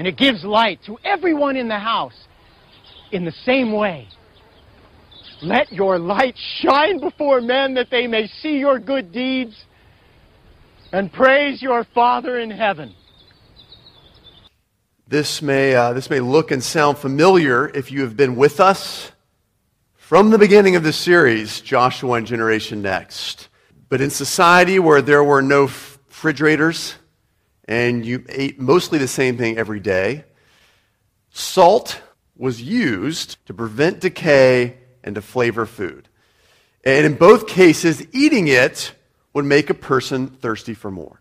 And it gives light to everyone in the house in the same way. Let your light shine before men that they may see your good deeds and praise your Father in heaven. This may, uh, this may look and sound familiar if you have been with us from the beginning of the series, Joshua and Generation Next. But in society where there were no refrigerators and you ate mostly the same thing every day, salt was used to prevent decay and to flavor food. And in both cases, eating it would make a person thirsty for more.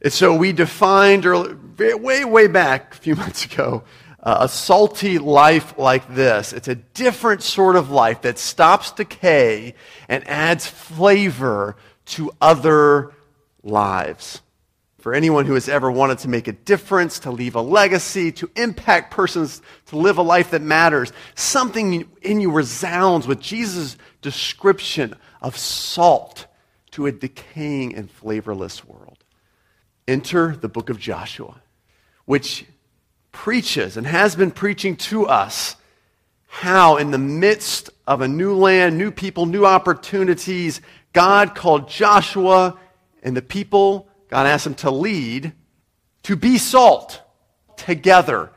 And so we defined early, way, way back a few months ago uh, a salty life like this. It's a different sort of life that stops decay and adds flavor to other lives. For anyone who has ever wanted to make a difference, to leave a legacy, to impact persons, to live a life that matters, something in you resounds with Jesus' description of salt to a decaying and flavorless world. Enter the book of Joshua, which preaches and has been preaching to us how, in the midst of a new land, new people, new opportunities, God called Joshua and the people God asks them to lead to be salt together.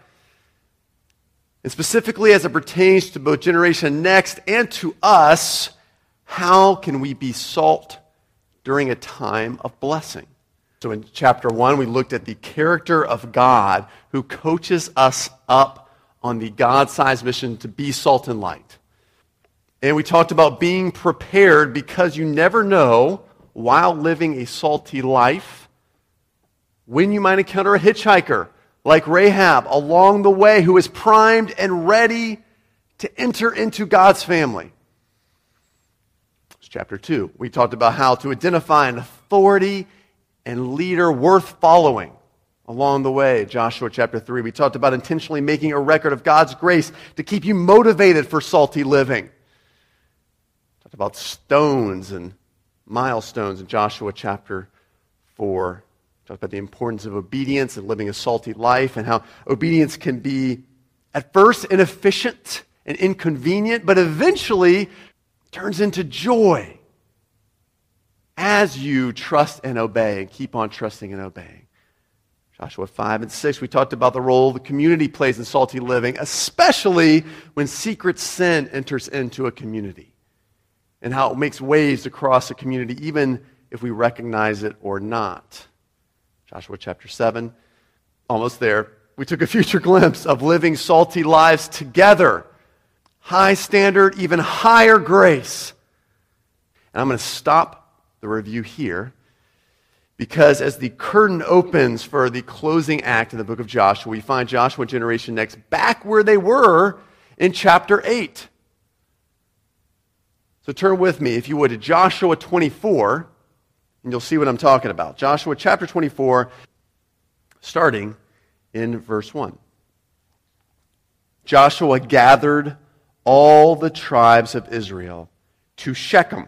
And specifically as it pertains to both Generation Next and to us, how can we be salt during a time of blessing? So in chapter 1, we looked at the character of God who coaches us up on the God sized mission to be salt and light. And we talked about being prepared because you never know while living a salty life when you might encounter a hitchhiker like Rahab along the way who is primed and ready to enter into God's family. It's chapter 2. We talked about how to identify an authority and leader worth following along the way. Joshua chapter 3. We talked about intentionally making a record of God's grace to keep you motivated for salty living. Talked about stones and milestones in Joshua chapter 4. Talked about the importance of obedience and living a salty life and how obedience can be at first inefficient and inconvenient, but eventually turns into joy as you trust and obey and keep on trusting and obeying. Joshua 5 and 6, we talked about the role the community plays in salty living, especially when secret sin enters into a community and how it makes waves across a community, even if we recognize it or not. Joshua chapter 7, almost there. We took a future glimpse of living salty lives together. High standard, even higher grace. And I'm going to stop the review here because as the curtain opens for the closing act in the book of Joshua, we find Joshua generation next back where they were in chapter 8. So turn with me, if you would, to Joshua 24, and you'll see what I'm talking about. Joshua chapter 24, starting in verse 1. Joshua gathered all the tribes of Israel to Shechem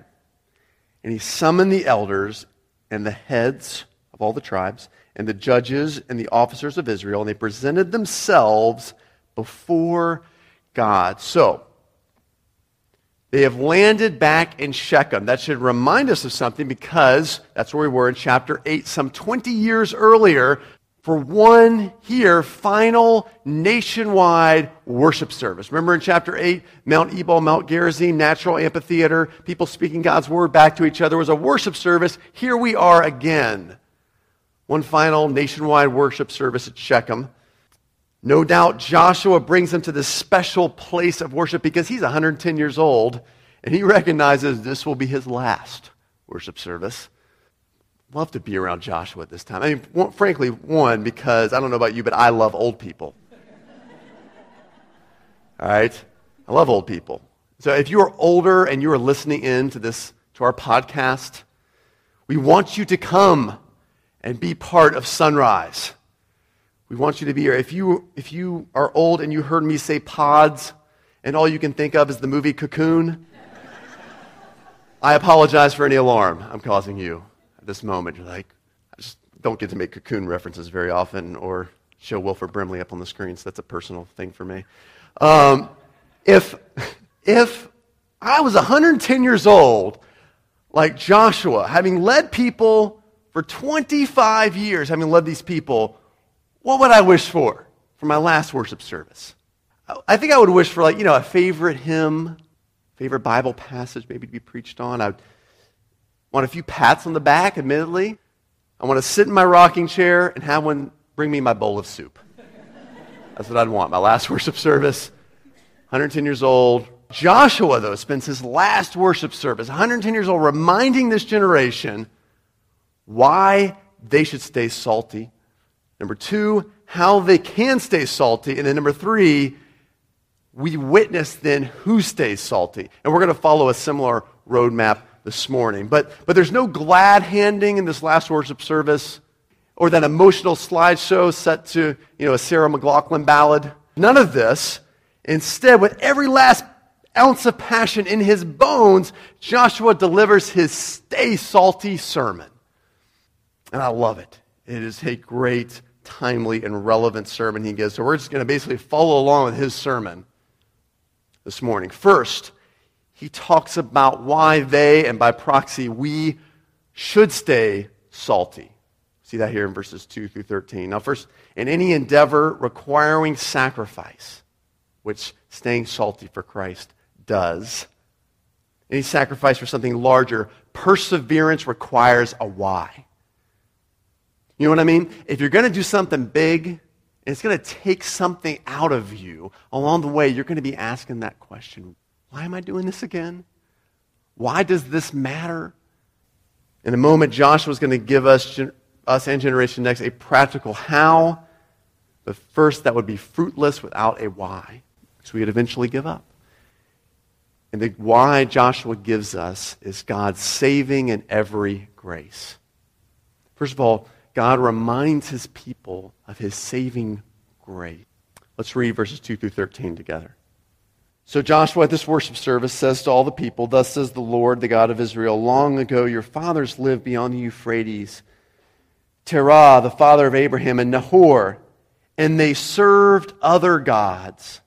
and he summoned the elders and the heads of all the tribes and the judges and the officers of Israel, and they presented themselves before God. So, they have landed back in Shechem. That should remind us of something because that's where we were in chapter 8, some 20 years earlier for one here final nationwide worship service. Remember in chapter 8, Mount Ebal, Mount Gerizim, natural amphitheater, people speaking God's word back to each other was a worship service. Here we are again. One final nationwide worship service at Shechem. No doubt Joshua brings them to this special place of worship because he's 110 years old and he recognizes this will be his last worship service. love to be around Joshua at this time. I mean, frankly, one, because I don't know about you, but I love old people. All right? I love old people. So if you are older and you are listening in to this, to our podcast, we want you to come and be part of Sunrise. We want you to be here. If you, if you are old and you heard me say pods and all you can think of is the movie Cocoon, I apologize for any alarm I'm causing you at this moment. You're like, I just don't get to make Cocoon references very often or show Wilford Brimley up on the screen, so that's a personal thing for me. Um, if, if I was 110 years old, like Joshua, having led people for 25 years, having led these people, what would I wish for for my last worship service? I think I would wish for, like, you know, a favorite hymn, favorite Bible passage maybe to be preached on. I want a few pats on the back, admittedly. I want to sit in my rocking chair and have one bring me my bowl of soup. That's what I'd want. My last worship service, 110 years old. Joshua, though, spends his last worship service, 110 years old, reminding this generation why they should stay salty. Number two, how they can stay salty. And then number three, we witness then who stays salty. And we're going to follow a similar roadmap this morning. But, but there's no glad handing in this last worship service or that emotional slideshow set to you know, a Sarah McLachlan ballad. None of this. Instead, with every last ounce of passion in his bones, Joshua delivers his stay salty sermon. And I love it. It is a great, timely, and relevant sermon he gives. So we're just going to basically follow along with his sermon this morning. First, he talks about why they, and by proxy, we should stay salty. See that here in verses 2 through 13. Now, first, in any endeavor requiring sacrifice, which staying salty for Christ does. Any sacrifice for something larger, perseverance requires a why. You know what I mean? If you're going to do something big, it's going to take something out of you along the way, you're going to be asking that question why am I doing this again? Why does this matter? In a moment, Joshua is going to give us, us and Generation Next a practical how, but first, that would be fruitless without a why, because we would eventually give up. And the why Joshua gives us is God's saving and every grace. First of all, God reminds his people of his saving grace. Let's read verses 2 through 13 together. So Joshua at this worship service says to all the people, Thus says the Lord, the God of Israel, long ago your fathers lived beyond the Euphrates, Terah, the father of Abraham, and Nahor, and they served other gods.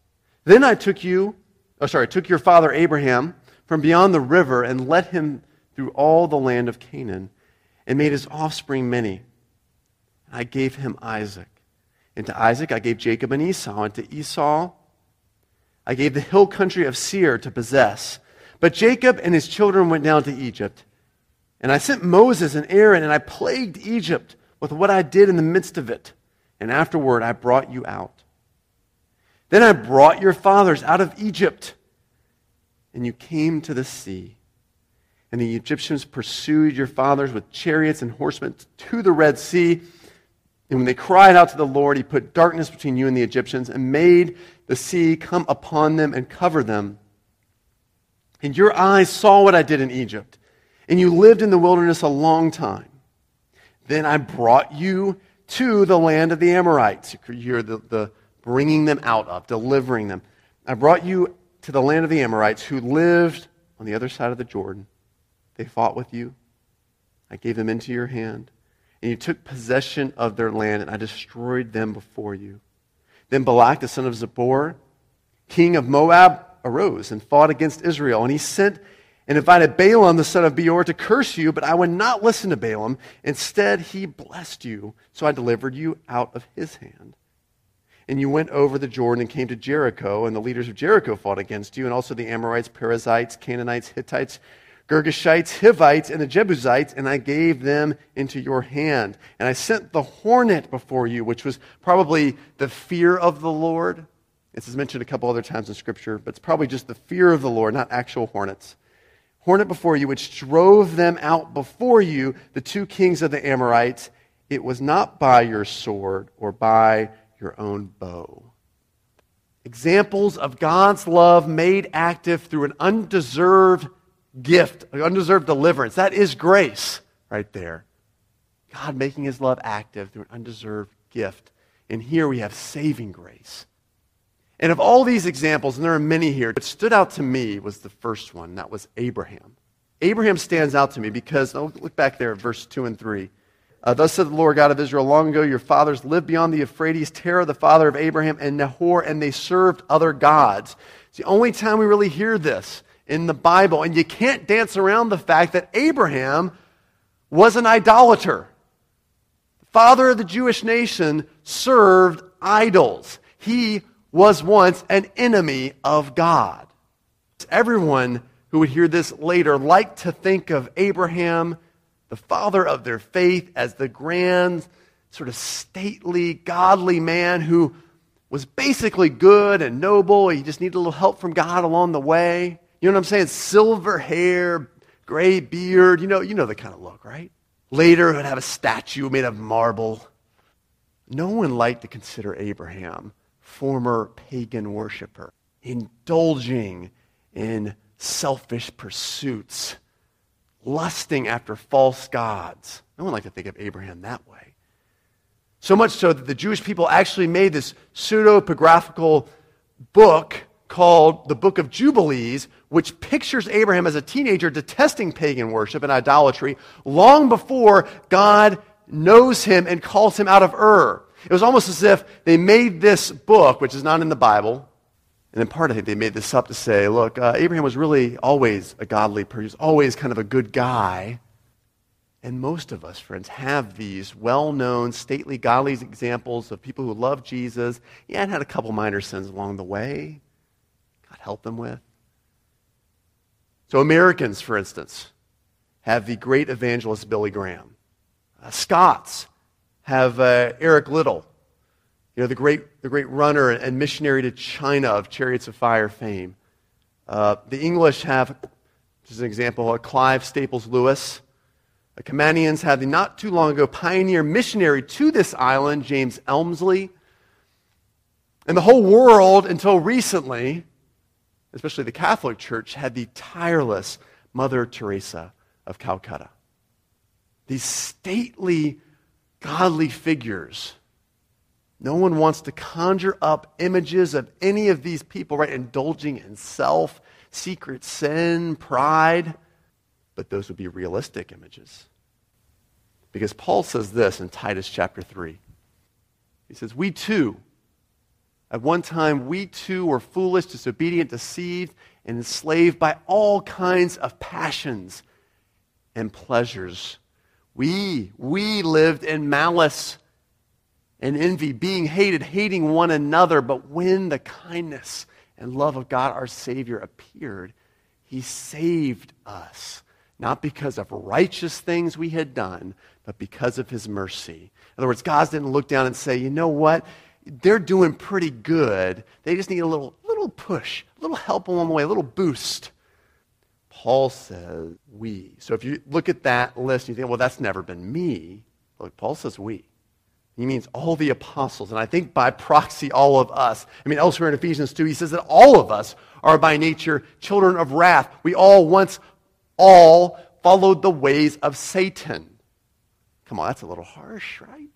Then I took you oh, sorry, took your father Abraham from beyond the river and led him through all the land of Canaan and made his offspring many. I gave him Isaac. And to Isaac I gave Jacob and Esau. And to Esau I gave the hill country of Seir to possess. But Jacob and his children went down to Egypt. And I sent Moses and Aaron, and I plagued Egypt with what I did in the midst of it. And afterward I brought you out. Then I brought your fathers out of Egypt, and you came to the sea. And the Egyptians pursued your fathers with chariots and horsemen to the Red Sea. And when they cried out to the Lord, he put darkness between you and the Egyptians and made the sea come upon them and cover them. And your eyes saw what I did in Egypt, and you lived in the wilderness a long time. Then I brought you to the land of the Amorites. You're the, the bringing them out of, delivering them. I brought you to the land of the Amorites who lived on the other side of the Jordan. They fought with you. I gave them into your hand. And you took possession of their land, and I destroyed them before you. Then Balak, the son of Zippor, king of Moab, arose and fought against Israel. And he sent and invited Balaam, the son of Beor, to curse you, but I would not listen to Balaam. Instead, he blessed you, so I delivered you out of his hand. And you went over the Jordan and came to Jericho, and the leaders of Jericho fought against you, and also the Amorites, Perizzites, Canaanites, Hittites, Girgashites, Hivites, and the Jebusites, and I gave them into your hand. And I sent the hornet before you, which was probably the fear of the Lord. This is mentioned a couple other times in Scripture, but it's probably just the fear of the Lord, not actual hornets. hornet before you, which drove them out before you, the two kings of the Amorites. It was not by your sword or by your own bow. Examples of God's love made active through an undeserved gift, undeserved deliverance. That is grace right there. God making his love active through an undeserved gift. And here we have saving grace. And of all these examples, and there are many here, what stood out to me was the first one. That was Abraham. Abraham stands out to me because, oh, look back there at verse 2 and 3. Uh, Thus said the Lord God of Israel, long ago your fathers lived beyond the Euphrates, Terah, the father of Abraham, and Nahor, and they served other gods. It's the only time we really hear this in the Bible. And you can't dance around the fact that Abraham was an idolater. The father of the Jewish nation served idols. He was once an enemy of God. Everyone who would hear this later liked to think of Abraham, the father of their faith, as the grand, sort of stately, godly man who was basically good and noble. He just needed a little help from God along the way. You know what I'm saying? Silver hair, gray beard. You know, you know the kind of look, right? Later, would have a statue made of marble. No one liked to consider Abraham former pagan worshiper, indulging in selfish pursuits, lusting after false gods. No one liked to think of Abraham that way. So much so that the Jewish people actually made this pseudo-epigraphical book called the Book of Jubilees, which pictures Abraham as a teenager detesting pagan worship and idolatry long before God knows him and calls him out of Ur. It was almost as if they made this book, which is not in the Bible, and in part, I think they made this up to say, look, uh, Abraham was really always a godly person, he was always kind of a good guy. And most of us, friends, have these well known, stately, godly examples of people who love Jesus. Yeah, and had a couple minor sins along the way. Help them with. So, Americans, for instance, have the great evangelist Billy Graham. Uh, Scots have uh, Eric Liddell, you know, the great, the great runner and missionary to China of Chariots of Fire fame. Uh, the English have, just an example, uh, Clive Staples Lewis. The Caymanians have the not too long ago pioneer missionary to this island, James Elmslie. And the whole world, until recently, especially the Catholic Church, had the tireless Mother Teresa of Calcutta. These stately godly figures. No one wants to conjure up images of any of these people, right? Indulging in self, secret sin, pride. But those would be realistic images. Because Paul says this in Titus chapter 3. He says, We too, at one time, we too were foolish, disobedient, deceived, and enslaved by all kinds of passions and pleasures we, we lived in malice and envy, being hated, hating one another. But when the kindness and love of God, our Savior, appeared, He saved us. Not because of righteous things we had done, but because of His mercy. In other words, God didn't look down and say, you know what? They're doing pretty good. They just need a little, little push, a little help along the way, a little boost. Paul says we. So if you look at that list, and you think, well, that's never been me. Look, Paul says we. He means all the apostles. And I think by proxy, all of us. I mean, elsewhere in Ephesians 2, he says that all of us are by nature children of wrath. We all once, all followed the ways of Satan. Come on, that's a little harsh, right?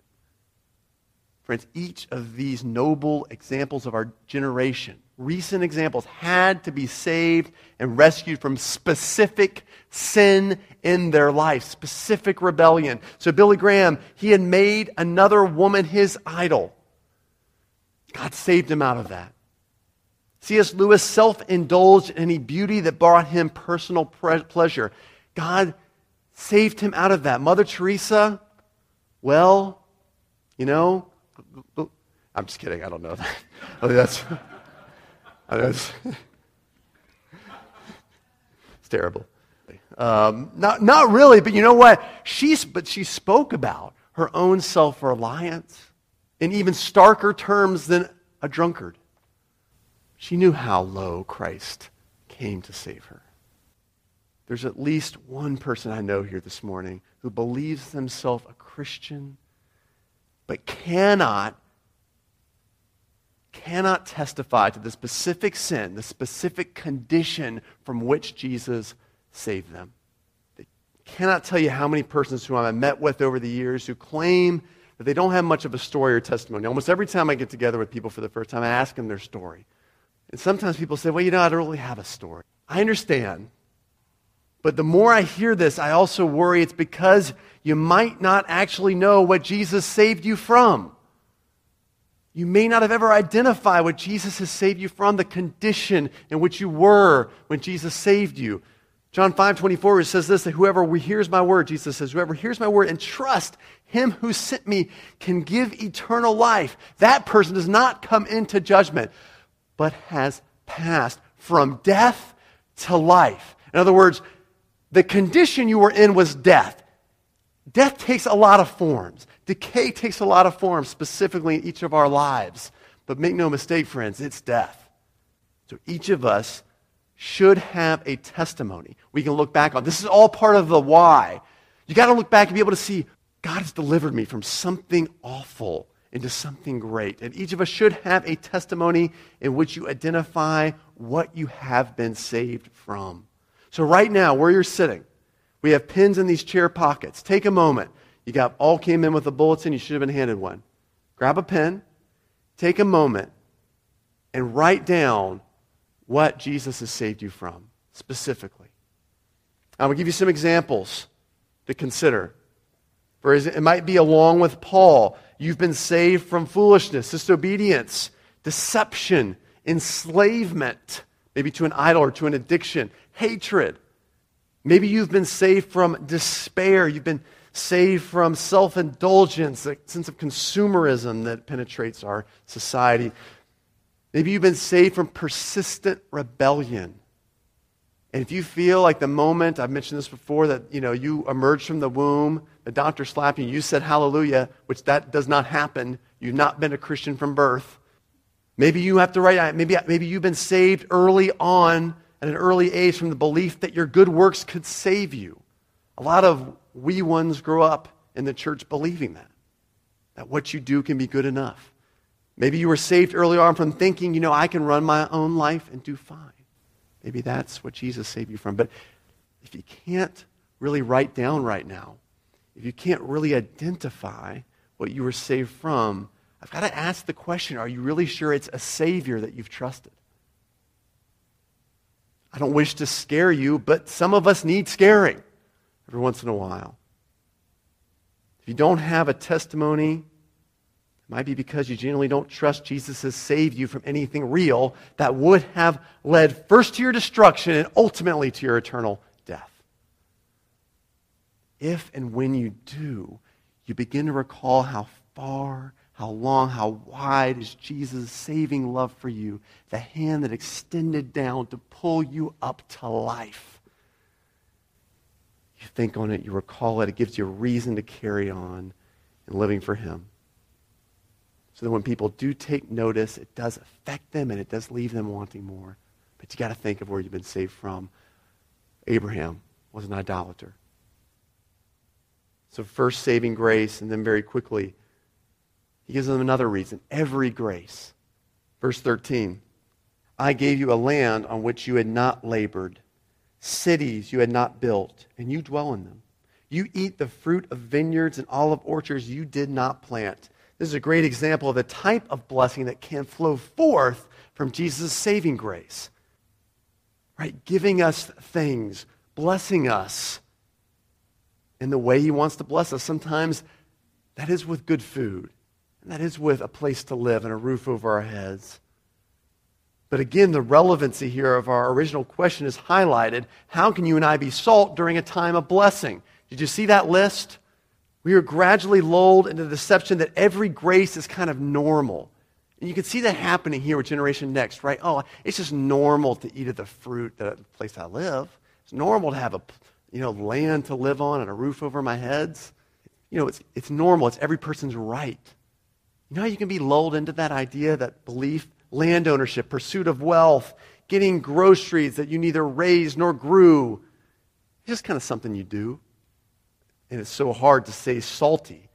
Friends, each of these noble examples of our generation recent examples, had to be saved and rescued from specific sin in their life, specific rebellion. So, Billy Graham, he had made another woman his idol. God saved him out of that. C.S. Lewis self indulged in any beauty that brought him personal pre- pleasure. God saved him out of that. Mother Teresa, well, you know, I'm just kidding. I don't know that. that's. it's terrible. Um, not, not really, but you know what? She's, but she spoke about her own self reliance in even starker terms than a drunkard. She knew how low Christ came to save her. there's at least one person I know here this morning who believes himself a Christian, but cannot cannot testify to the specific sin, the specific condition from which Jesus saved them. They cannot tell you how many persons who I've met with over the years who claim that they don't have much of a story or testimony. Almost every time I get together with people for the first time, I ask them their story. And sometimes people say, well, you know, I don't really have a story. I understand. But the more I hear this, I also worry it's because you might not actually know what Jesus saved you from. You may not have ever identified what Jesus has saved you from, the condition in which you were when Jesus saved you. John 5 24 it says this that whoever hears my word, Jesus says, whoever hears my word and trust him who sent me can give eternal life. That person does not come into judgment, but has passed from death to life. In other words, the condition you were in was death. Death takes a lot of forms. Decay takes a lot of forms, specifically in each of our lives. But make no mistake, friends, it's death. So each of us should have a testimony we can look back on. This is all part of the why. You got to look back and be able to see God has delivered me from something awful into something great. And each of us should have a testimony in which you identify what you have been saved from. So, right now, where you're sitting, we have pins in these chair pockets. Take a moment. You got all came in with a bulletin, you should have been handed one. Grab a pen, take a moment, and write down what Jesus has saved you from specifically. I'm going to give you some examples to consider. For it might be along with Paul. You've been saved from foolishness, disobedience, deception, enslavement, maybe to an idol or to an addiction, hatred. Maybe you've been saved from despair. You've been saved from self indulgence, a sense of consumerism that penetrates our society. Maybe you've been saved from persistent rebellion. And if you feel like the moment, I've mentioned this before, that you know you emerged from the womb, the doctor slapped you, you said hallelujah, which that does not happen. You've not been a Christian from birth. Maybe you have to write, uh, maybe, maybe you've been saved early on at an early age from the belief that your good works could save you. A lot of wee ones grow up in the church believing that, that what you do can be good enough. Maybe you were saved early on from thinking, you know, I can run my own life and do fine. Maybe that's what Jesus saved you from. But if you can't really write down right now, if you can't really identify what you were saved from, I've got to ask the question are you really sure it's a Savior that you've trusted? I don't wish to scare you, but some of us need scaring every once in a while. If you don't have a testimony, it might be because you genuinely don't trust Jesus has saved you from anything real that would have led first to your destruction and ultimately to your eternal death. If and when you do, you begin to recall how far how long, how wide is Jesus' saving love for you? The hand that extended down to pull you up to life. You think on it, you recall it, it gives you a reason to carry on in living for Him. So that when people do take notice, it does affect them and it does leave them wanting more. But you got to think of where you've been saved from. Abraham was an idolater. So, first saving grace, and then very quickly, he gives them another reason every grace. Verse 13 I gave you a land on which you had not labored, cities you had not built, and you dwell in them. You eat the fruit of vineyards and olive orchards you did not plant. This is a great example of the type of blessing that can flow forth from Jesus' saving grace. Right? Giving us things, blessing us in the way he wants to bless us. Sometimes that is with good food. And that is with a place to live and a roof over our heads. But again, the relevancy here of our original question is highlighted. How can you and I be salt during a time of blessing? Did you see that list? We are gradually lulled into the deception that every grace is kind of normal. And you can see that happening here with Generation Next, right? Oh, it's just normal to eat of the fruit that the place I live. It's normal to have a you know, land to live on and a roof over my heads. You know, it's, it's normal. It's every person's right. You know how you can be lulled into that idea, that belief? Land ownership, pursuit of wealth, getting groceries that you neither raised nor grew. It's just kind of something you do. And it's so hard to say salty,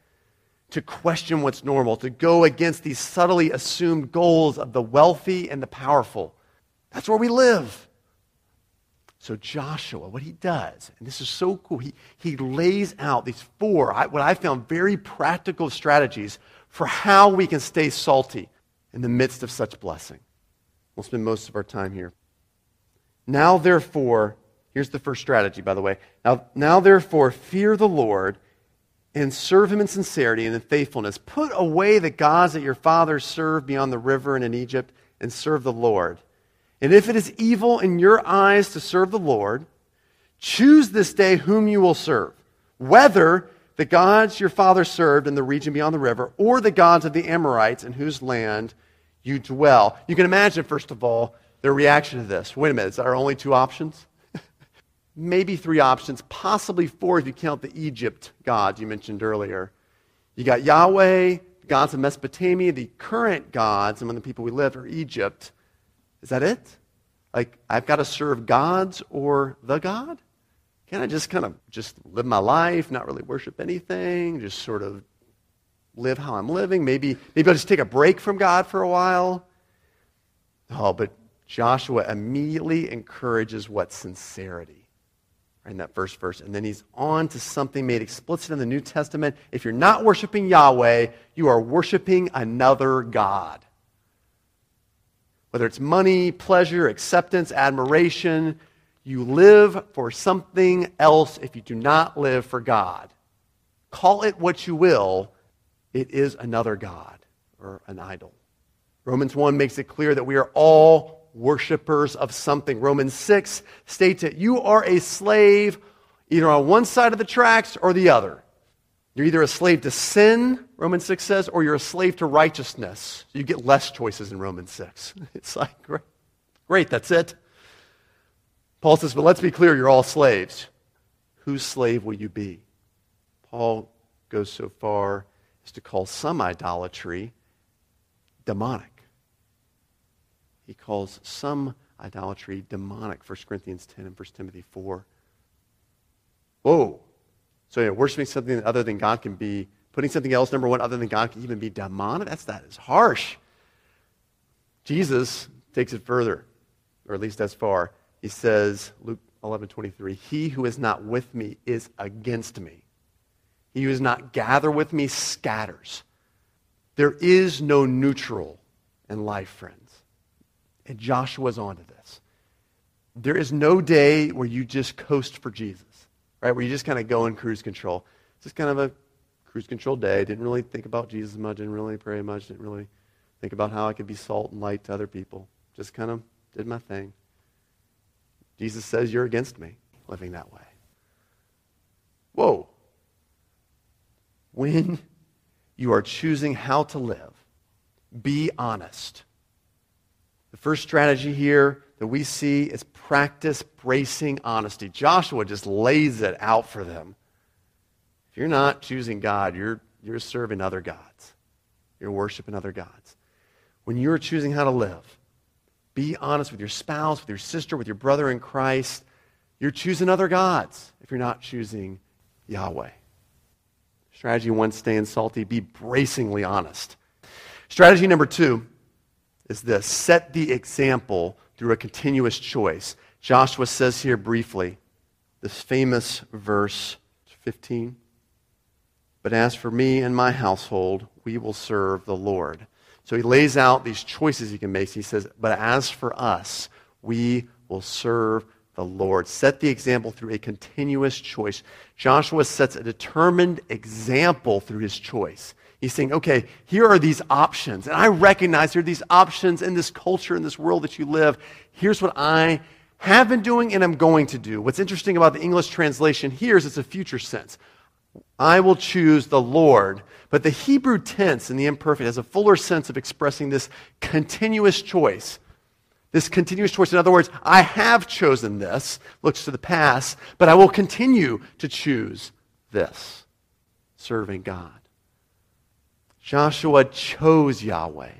to question what's normal, to go against these subtly assumed goals of the wealthy and the powerful. That's where we live. So, Joshua, what he does, and this is so cool, he, he lays out these four, what I found very practical strategies for how we can stay salty in the midst of such blessing. We'll spend most of our time here. Now, therefore, here's the first strategy, by the way. Now, now therefore, fear the Lord and serve him in sincerity and in faithfulness. Put away the gods that your fathers served beyond the river and in Egypt, and serve the Lord. And if it is evil in your eyes to serve the Lord, choose this day whom you will serve, whether the gods your father served in the region beyond the river, or the gods of the Amorites in whose land you dwell. You can imagine, first of all, their reaction to this. Wait a minute, is our only two options? maybe three options, possibly four if you count the Egypt gods you mentioned earlier. You got Yahweh, the gods of Mesopotamia, the current gods among the people we live are Egypt. Is that it? Like, I've got to serve gods or the God? Can I just kind of just live my life, not really worship anything, just sort of live how I'm living? Maybe, maybe I'll just take a break from God for a while? Oh, but Joshua immediately encourages what? Sincerity Right in that first verse. And then he's on to something made explicit in the New Testament. If you're not worshiping Yahweh, you are worshiping another God. Whether it's money, pleasure, acceptance, admiration, you live for something else if you do not live for God. Call it what you will, it is another God or an idol. Romans 1 makes it clear that we are all worshippers of something. Romans 6 states that you are a slave either on one side of the tracks or the other. You're either a slave to sin, Romans 6 says, or you're a slave to righteousness. You get less choices in Romans 6. It's like, great, great that's it. Paul says, but let's be clear, you're all slaves. Whose slave will you be? Paul goes so far as to call some idolatry demonic he calls some idolatry demonic, 1 Corinthians 10 and 1 Timothy 4. Whoa. So yeah, worshiping something other than God can be, putting something else, number one, other than God can even be demonic. That's that is harsh. Jesus takes it further, or at least as far. He says, Luke 11, 23, He who is not with me is against me. He who is not gather with me scatters. There is no neutral in life, friends. And Joshua's onto this. There is no day where you just coast for Jesus, right? Where you just kind of go in cruise control. It's just kind of a cruise control day. Didn't really think about Jesus much. Didn't really pray much. Didn't really think about how I could be salt and light to other people. Just kind of did my thing. Jesus says you're against me living that way. Whoa. When you are choosing how to live, be honest. The first strategy here that we see is practice bracing honesty. Joshua just lays it out for them. If you're not choosing God, you're, you're serving other gods. You're worshiping other gods. When you're choosing how to live, be honest with your spouse, with your sister, with your brother in Christ. You're choosing other gods if you're not choosing Yahweh. Strategy one, staying salty, be bracingly honest. Strategy number two, is this set the example through a continuous choice. Joshua says here briefly, this famous verse 15. But as for me and my household, we will serve the Lord. So he lays out these choices he can make. He says, But as for us, we will serve the Lord. Set the example through a continuous choice. Joshua sets a determined example through his choice. He's saying, okay, here are these options. And I recognize there are these options in this culture, in this world that you live. Here's what I have been doing and I'm going to do. What's interesting about the English translation here is it's a future sense. I will choose the Lord. But the Hebrew tense in the imperfect has a fuller sense of expressing this continuous choice. This continuous choice. In other words, I have chosen this, looks to the past, but I will continue to choose this, serving God. Joshua chose Yahweh.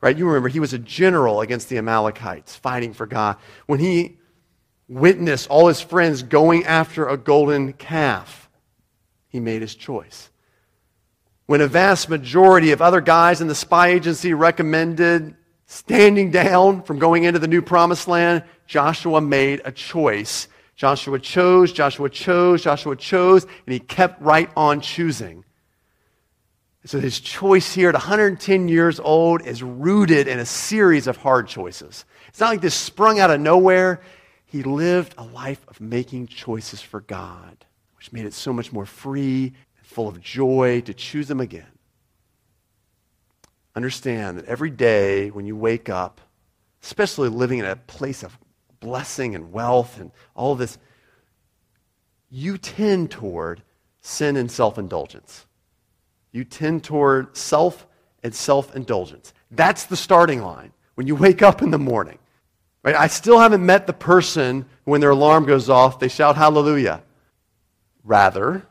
Right? You remember he was a general against the Amalekites fighting for God. When he witnessed all his friends going after a golden calf. He made his choice. When a vast majority of other guys in the spy agency recommended standing down from going into the new promised land, Joshua made a choice. Joshua chose, Joshua chose, Joshua chose, and he kept right on choosing. So his choice here at 110 years old is rooted in a series of hard choices. It's not like this sprung out of nowhere. He lived a life of making choices for God, which made it so much more free and full of joy to choose Him again. Understand that every day when you wake up, especially living in a place of blessing and wealth and all this, you tend toward sin and self indulgence. You tend toward self and self indulgence. That's the starting line when you wake up in the morning. Right? I still haven't met the person when their alarm goes off, they shout hallelujah. Rather,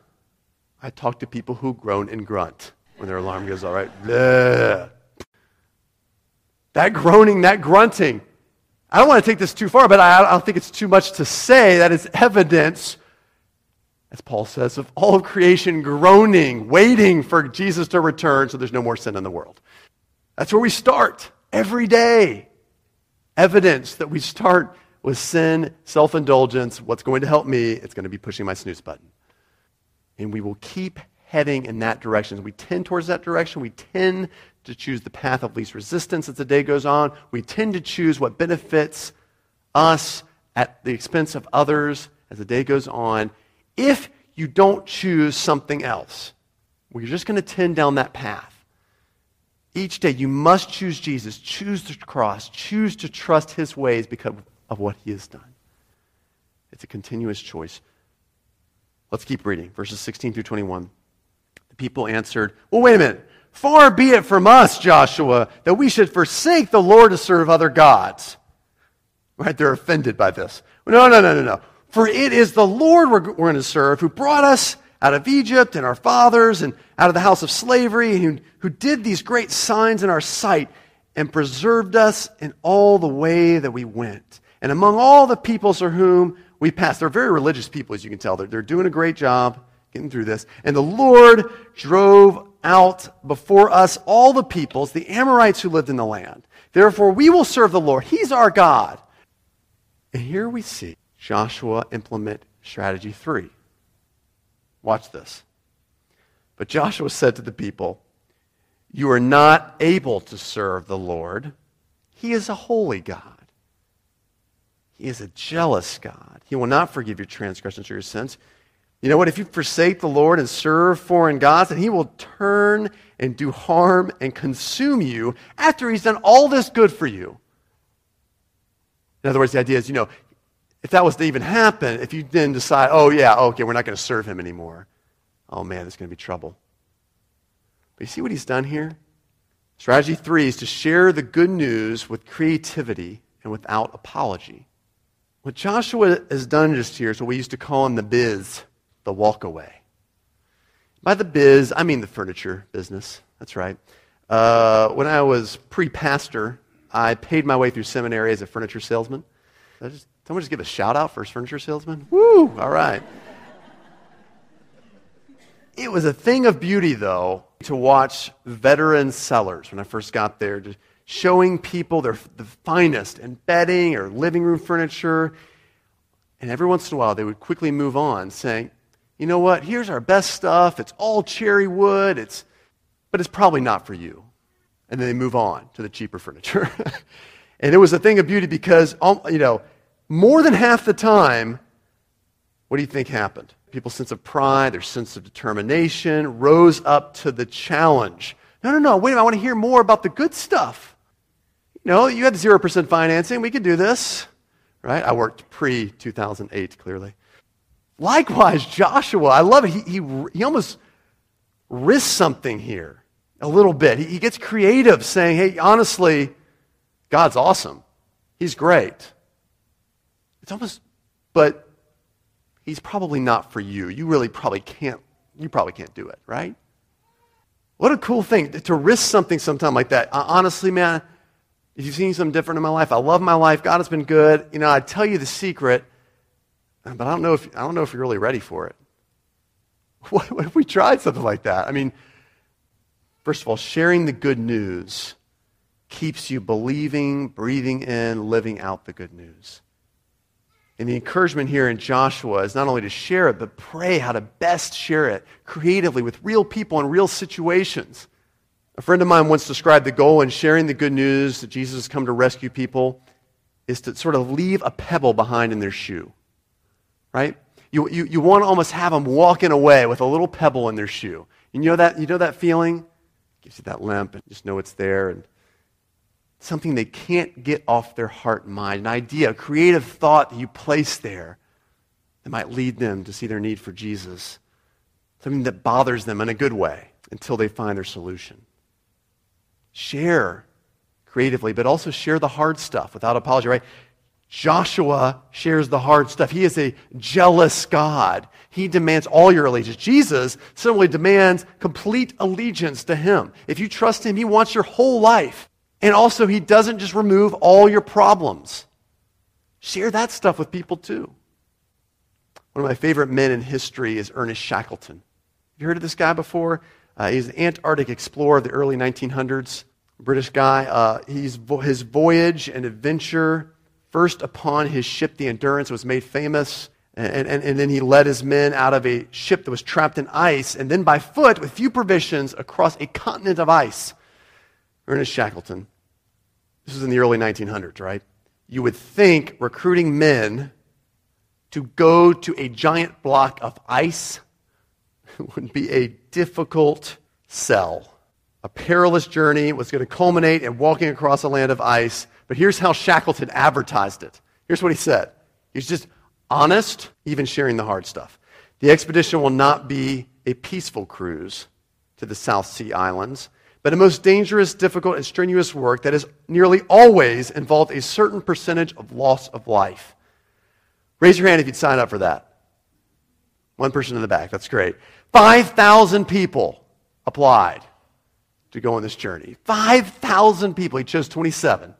I talk to people who groan and grunt when their alarm goes all right. Bleh. That groaning, that grunting. I don't want to take this too far, but I don't think it's too much to say that it's evidence, as Paul says, of all of creation groaning, waiting for Jesus to return so there's no more sin in the world. That's where we start every day evidence that we start with sin, self indulgence. What's going to help me? It's going to be pushing my snooze button. And we will keep heading in that direction. we tend towards that direction. We tend to choose the path of least resistance as the day goes on. We tend to choose what benefits us at the expense of others as the day goes on. If you don't choose something else, well, you're just going to tend down that path. Each day, you must choose Jesus, choose the cross, choose to trust his ways because of what he has done. It's a continuous choice. Let's keep reading, verses 16 through 21. The people answered, Well, wait a minute. Far be it from us, Joshua, that we should forsake the Lord to serve other gods. Right? They're offended by this. No, no, no, no, no. For it is the Lord we're, we're going to serve who brought us out of Egypt and our fathers and out of the house of slavery, who, who did these great signs in our sight and preserved us in all the way that we went. And among all the peoples for whom we passed, they're very religious people, as you can tell. They're, they're doing a great job getting through this. And the Lord drove out before us all the peoples, the Amorites who lived in the land. Therefore, we will serve the Lord. He's our God. And here we see Joshua implement strategy three. Watch this. But Joshua said to the people, You are not able to serve the Lord. He is a holy God. He is a jealous God. He will not forgive your transgressions or your sins. You know what? If you forsake the Lord and serve foreign gods, then he will turn and do harm and consume you after he's done all this good for you. In other words, the idea is, you know, if that was to even happen, if you then decide, oh, yeah, okay, we're not going to serve him anymore, oh man, there's going to be trouble. But you see what he's done here? Strategy three is to share the good news with creativity and without apology. What Joshua has done just here is what we used to call in the biz the walk away. By the biz, I mean the furniture business. That's right. Uh, when I was pre pastor, I paid my way through seminary as a furniture salesman. I just Someone just give a shout out for furniture salesman? Woo! All right. It was a thing of beauty, though, to watch veteran sellers when I first got there, just showing people their, the finest in bedding or living room furniture. And every once in a while, they would quickly move on, saying, you know what, here's our best stuff. It's all cherry wood, it's, but it's probably not for you. And then they move on to the cheaper furniture. and it was a thing of beauty because, um, you know, more than half the time, what do you think happened? People's sense of pride, their sense of determination rose up to the challenge. No, no, no, wait a minute, I want to hear more about the good stuff. Know, you had 0% financing, we could do this, right? I worked pre 2008, clearly. Likewise, Joshua, I love it. He, he, he almost risks something here a little bit. He, he gets creative, saying, hey, honestly, God's awesome. He's great. It's almost, but he's probably not for you. You really probably can't, you probably can't do it, right? What a cool thing to risk something sometime like that. Honestly, man, if you've seen something different in my life, I love my life. God has been good. You know, I tell you the secret. Uh, but I don't know if, I don't know if you're really ready for it. What, what if we tried something like that? I mean, first of all, sharing the good news keeps you believing, breathing in, living out the good news. And the encouragement here in Joshua is not only to share it, but pray how to best share it creatively with real people in real situations. A friend of mine once described the goal in sharing the good news that Jesus has come to rescue people is to sort of leave a pebble behind in their shoe. Right? You, you, you want to almost have them walking away with a little pebble in their shoe. You know that, you know that feeling? gives you that limp and just know it's there. And something they can't get off their heart and mind, an idea, a creative thought that you place there that might lead them to see their need for Jesus, something that bothers them in a good way until they find their solution. Share creatively, but also share the hard stuff without apology, right? Joshua shares the hard stuff. He is a jealous God. He demands all your allegiance. Jesus similarly demands complete allegiance to him. If you trust him, he wants your whole life. And also, he doesn't just remove all your problems. Share that stuff with people too. One of my favorite men in history is Ernest Shackleton. Have you heard of this guy before? Uh, he's an Antarctic explorer of the early 1900s. British guy. Uh, he's, his voyage and adventure, first upon his ship, the Endurance, was made famous. And, and, and then he led his men out of a ship that was trapped in ice, and then by foot, with few provisions, across a continent of ice. Ernest Shackleton. This was in the early 1900s, right? You would think recruiting men to go to a giant block of ice would be a difficult sell. A perilous journey was going to culminate in walking across a land of ice. But here's how Shackleton advertised it. Here's what he said. He's just honest, even sharing the hard stuff. The expedition will not be a peaceful cruise to the South Sea Islands but a most dangerous, difficult, and strenuous work that has nearly always involved a certain percentage of loss of life. Raise your hand if you'd sign up for that. One person in the back. That's great. 5,000 people applied to go on this journey. 5,000 people. He chose 27.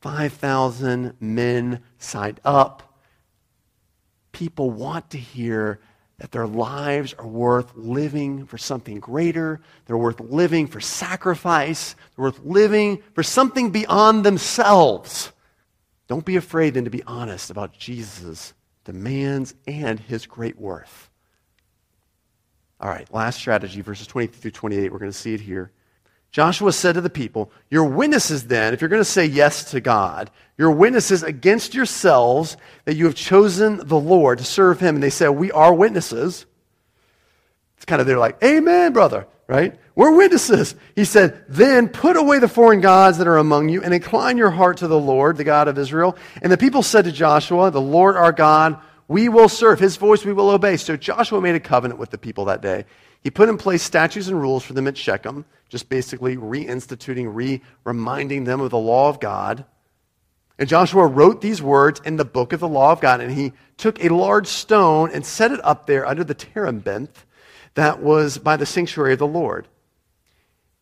5,000 men signed up. People want to hear that their lives are worth living for something greater. They're worth living for sacrifice. They're worth living for something beyond themselves. Don't be afraid then to be honest about Jesus' demands and his great worth. All right, last strategy, verses 20 through 28. We're going to see it here. Joshua said to the people, Your witnesses then, if you're going to say yes to God, your witnesses against yourselves that you have chosen the Lord to serve him. And they said, We are witnesses. It's kind of, they're like, Amen, brother, right? We're witnesses. He said, Then put away the foreign gods that are among you and incline your heart to the Lord, the God of Israel. And the people said to Joshua, The Lord our God, we will serve. His voice we will obey. So Joshua made a covenant with the people that day. He put in place statutes and rules for them at Shechem, just basically reinstituting, re reminding them of the law of God. And Joshua wrote these words in the book of the law of God, and he took a large stone and set it up there under the terebinth that was by the sanctuary of the Lord.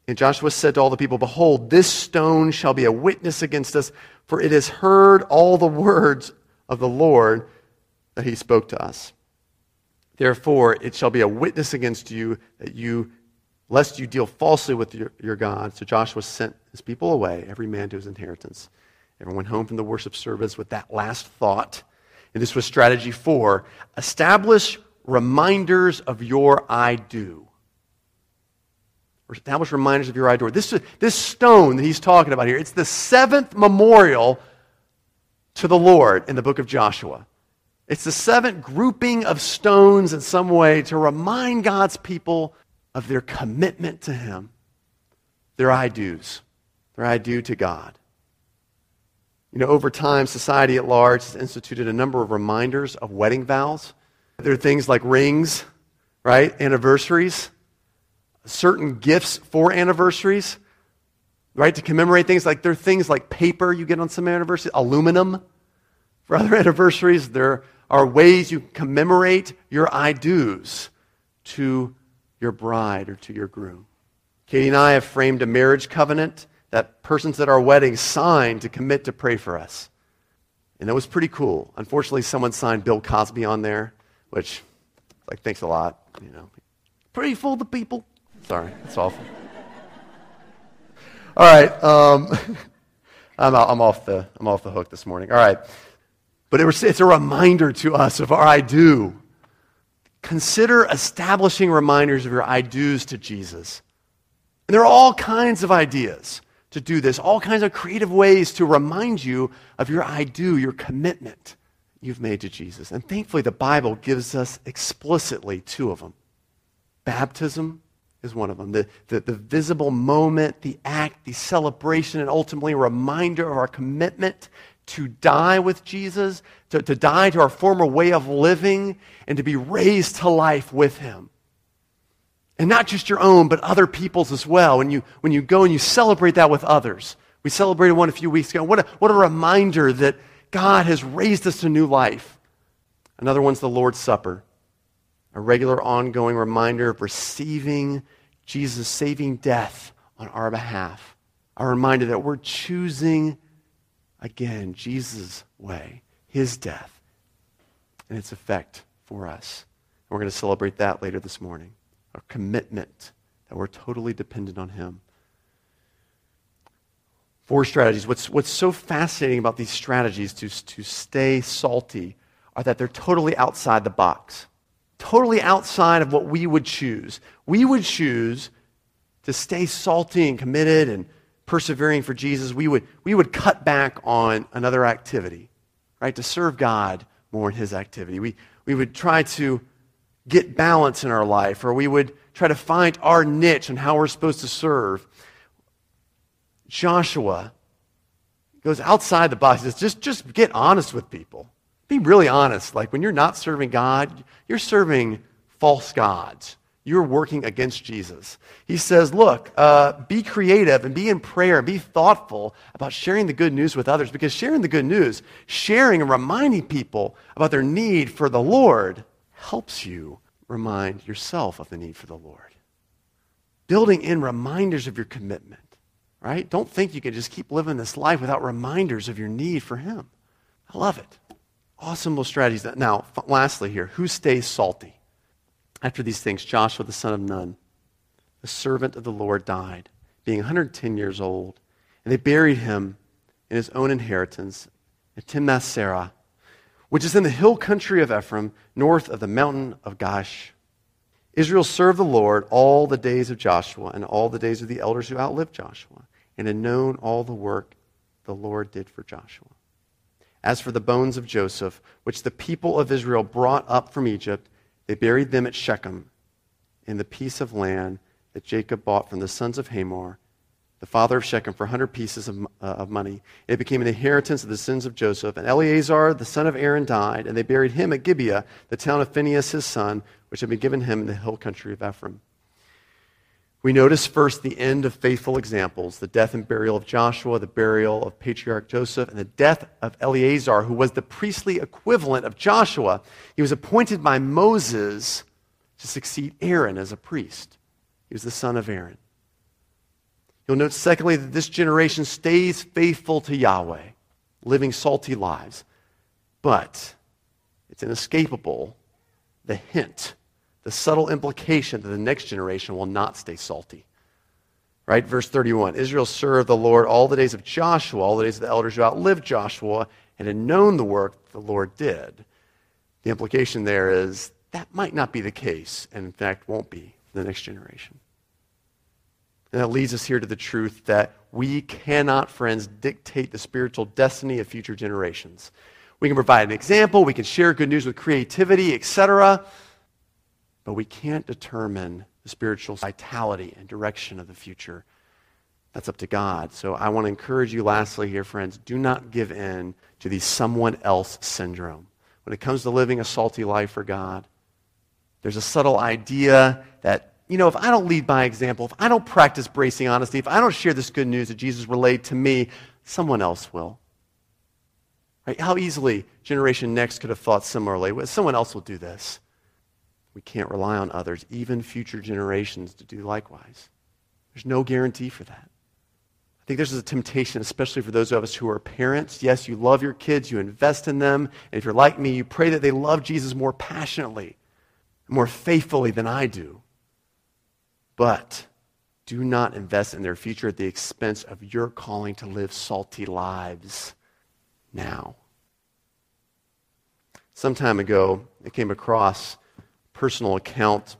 And Joshua said to all the people, Behold, this stone shall be a witness against us, for it has heard all the words of the Lord that he spoke to us. Therefore, it shall be a witness against you that you, lest you deal falsely with your, your God. So Joshua sent his people away, every man to his inheritance. Everyone went home from the worship service with that last thought. And this was strategy four establish reminders of your I do. Establish reminders of your I do. This, this stone that he's talking about here, it's the seventh memorial to the Lord in the book of Joshua. It's the seventh grouping of stones in some way to remind God's people of their commitment to Him, their I do's, their I do to God. You know, over time, society at large has instituted a number of reminders of wedding vows. There are things like rings, right? Anniversaries, certain gifts for anniversaries, right? To commemorate things like there are things like paper you get on some anniversaries, aluminum for other anniversaries. There are ways you commemorate your I do's to your bride or to your groom. Katie and I have framed a marriage covenant that persons at our wedding sign to commit to pray for us. And that was pretty cool. Unfortunately, someone signed Bill Cosby on there, which, like, thanks a lot. You know, pray for the people. Sorry, that's awful. All right, um, I'm, I'm, off the, I'm off the hook this morning. All right. But it's a reminder to us of our I do. Consider establishing reminders of your I do's to Jesus. And there are all kinds of ideas to do this, all kinds of creative ways to remind you of your I do, your commitment you've made to Jesus. And thankfully, the Bible gives us explicitly two of them baptism is one of them. The, the, the, visible moment, the act, the celebration, and ultimately a reminder of our commitment to die with Jesus, to, to die to our former way of living, and to be raised to life with him. And not just your own, but other people's as well. When you, when you go and you celebrate that with others. We celebrated one a few weeks ago. What a, what a reminder that God has raised us to new life. Another one's the Lord's Supper a regular ongoing reminder of receiving Jesus' saving death on our behalf. A reminder that we're choosing, again, Jesus' way, his death, and its effect for us. And we're going to celebrate that later this morning. A commitment that we're totally dependent on him. Four strategies. What's, what's so fascinating about these strategies to, to stay salty are that they're totally outside the box totally outside of what we would choose. We would choose to stay salty and committed and persevering for Jesus. We would, we would cut back on another activity, right? To serve God more in his activity. We, we would try to get balance in our life, or we would try to find our niche and how we're supposed to serve. Joshua goes outside the box. He says, just, just get honest with people. Be really honest. Like when you're not serving God, you're serving false gods. You're working against Jesus. He says, look, uh, be creative and be in prayer and be thoughtful about sharing the good news with others because sharing the good news, sharing and reminding people about their need for the Lord helps you remind yourself of the need for the Lord. Building in reminders of your commitment, right? Don't think you can just keep living this life without reminders of your need for Him. I love it. Awesome little strategies. Now, lastly, here, who stays salty? After these things, Joshua the son of Nun, the servant of the Lord, died, being 110 years old. And they buried him in his own inheritance at Timnath Serah, which is in the hill country of Ephraim, north of the mountain of Gaash. Israel served the Lord all the days of Joshua and all the days of the elders who outlived Joshua, and had known all the work the Lord did for Joshua. As for the bones of Joseph, which the people of Israel brought up from Egypt, they buried them at Shechem in the piece of land that Jacob bought from the sons of Hamor, the father of Shechem, for 100 pieces of, uh, of money. It became an inheritance of the sins of Joseph. And Eleazar, the son of Aaron, died, and they buried him at Gibeah, the town of Phinehas, his son, which had been given him in the hill country of Ephraim. We notice first the end of faithful examples the death and burial of Joshua, the burial of patriarch Joseph, and the death of Eleazar, who was the priestly equivalent of Joshua. He was appointed by Moses to succeed Aaron as a priest. He was the son of Aaron. You'll note, secondly, that this generation stays faithful to Yahweh, living salty lives. But it's inescapable the hint the subtle implication that the next generation will not stay salty. Right? Verse 31 Israel served the Lord all the days of Joshua, all the days of the elders who outlived Joshua, and had known the work the Lord did. The implication there is that might not be the case, and in fact won't be for the next generation. And that leads us here to the truth that we cannot, friends, dictate the spiritual destiny of future generations. We can provide an example, we can share good news with creativity, etc but we can't determine the spiritual vitality and direction of the future. That's up to God. So I want to encourage you, lastly, here, friends, do not give in to the someone else syndrome. When it comes to living a salty life for God, there's a subtle idea that, you know, if I don't lead by example, if I don't practice bracing honesty, if I don't share this good news that Jesus relayed to me, someone else will. Right? How easily Generation Next could have thought similarly. Someone else will do this. We can't rely on others, even future generations, to do likewise. There's no guarantee for that. I think this is a temptation, especially for those of us who are parents. Yes, you love your kids, you invest in them. And if you're like me, you pray that they love Jesus more passionately, more faithfully than I do. But do not invest in their future at the expense of your calling to live salty lives now. Some time ago, I came across personal account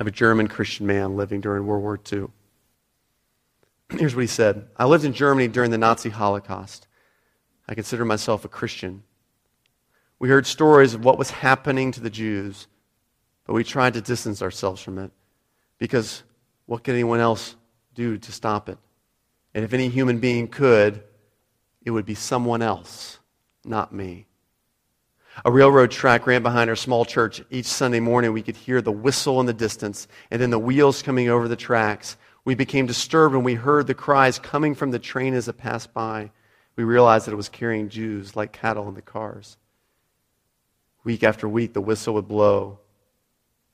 of a German Christian man living during World War II. Here's what he said I lived in Germany during the Nazi Holocaust. I consider myself a Christian. We heard stories of what was happening to the Jews, but we tried to distance ourselves from it because what could anyone else do to stop it? And if any human being could, it would be someone else, not me. A railroad track ran behind our small church. Each Sunday morning, we could hear the whistle in the distance and then the wheels coming over the tracks. We became disturbed when we heard the cries coming from the train as it passed by. We realized that it was carrying Jews like cattle in the cars. Week after week, the whistle would blow.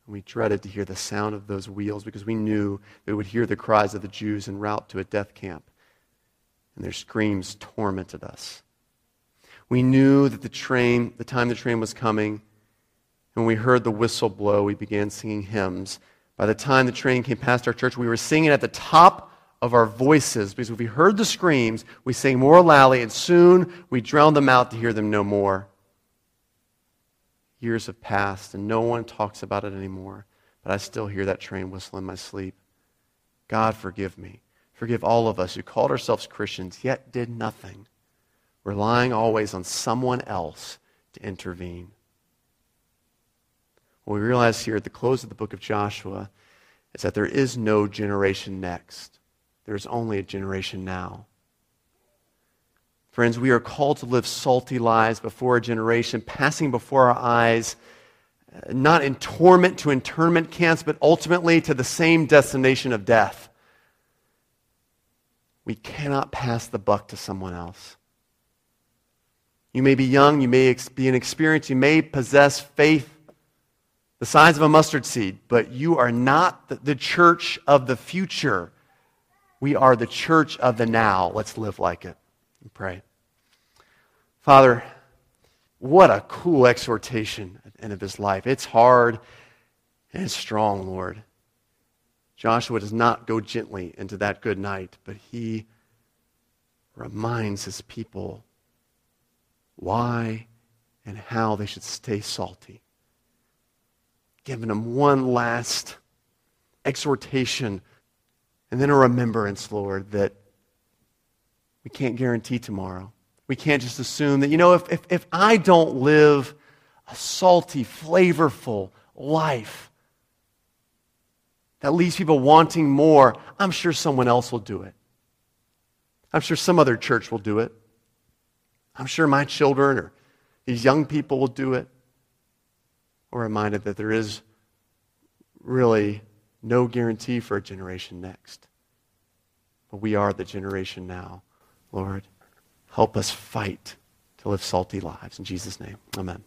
And we dreaded to hear the sound of those wheels because we knew we would hear the cries of the Jews en route to a death camp. And their screams tormented us. We knew that the train, the time the train was coming, and when we heard the whistle blow, we began singing hymns. By the time the train came past our church, we were singing at the top of our voices because if we heard the screams, we sang more loudly, and soon we drowned them out to hear them no more. Years have passed, and no one talks about it anymore, but I still hear that train whistle in my sleep. God, forgive me. Forgive all of us who called ourselves Christians, yet did nothing relying always on someone else to intervene. What we realize here at the close of the book of Joshua is that there is no generation next. There is only a generation now. Friends, we are called to live salty lives before a generation, passing before our eyes, uh, not in torment to internment camps, but ultimately to the same destination of death. We cannot pass the buck to someone else. You may be young, you may be inexperienced, you may possess faith the size of a mustard seed, but you are not the church of the future. We are the church of the now. Let's live like it and pray. Father, what a cool exhortation at the end of his life. It's hard and it's strong, Lord. Joshua does not go gently into that good night, but he reminds his people why and how they should stay salty. Giving them one last exhortation and then a remembrance, Lord, that we can't guarantee tomorrow. We can't just assume that, you know, if, if, if I don't live a salty, flavorful life that leaves people wanting more, I'm sure someone else will do it. I'm sure some other church will do it. I'm sure my children or these young people will do it. We're reminded that there is really no guarantee for a generation next. But we are the generation now. Lord, help us fight to live salty lives. In Jesus' name, amen.